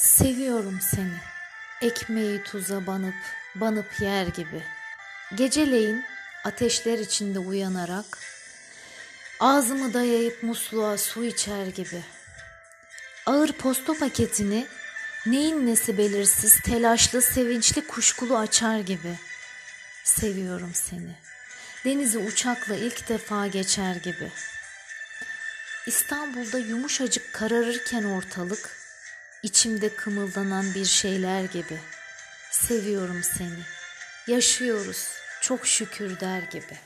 Seviyorum seni. Ekmeği tuza banıp, banıp yer gibi. Geceleyin ateşler içinde uyanarak, ağzımı dayayıp musluğa su içer gibi. Ağır posta paketini neyin nesi belirsiz, telaşlı, sevinçli, kuşkulu açar gibi. Seviyorum seni. Denizi uçakla ilk defa geçer gibi. İstanbul'da yumuşacık kararırken ortalık, içimde kımıldanan bir şeyler gibi. Seviyorum seni. Yaşıyoruz. Çok şükür der gibi.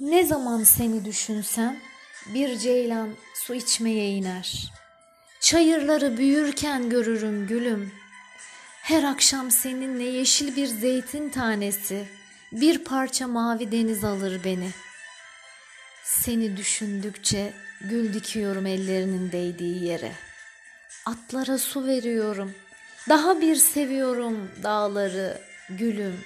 Ne zaman seni düşünsem bir ceylan su içmeye iner. Çayırları büyürken görürüm gülüm. Her akşam seninle yeşil bir zeytin tanesi, bir parça mavi deniz alır beni. Seni düşündükçe gül dikiyorum ellerinin değdiği yere. Atlara su veriyorum. Daha bir seviyorum dağları, gülüm.